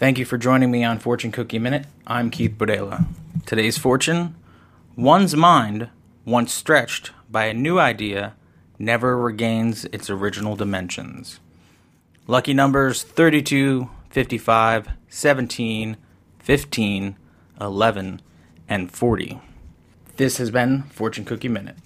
Thank you for joining me on Fortune Cookie Minute. I'm Keith Bodela. Today's fortune one's mind, once stretched by a new idea, never regains its original dimensions. Lucky numbers 32, 55, 17, 15, 11, and 40. This has been Fortune Cookie Minute.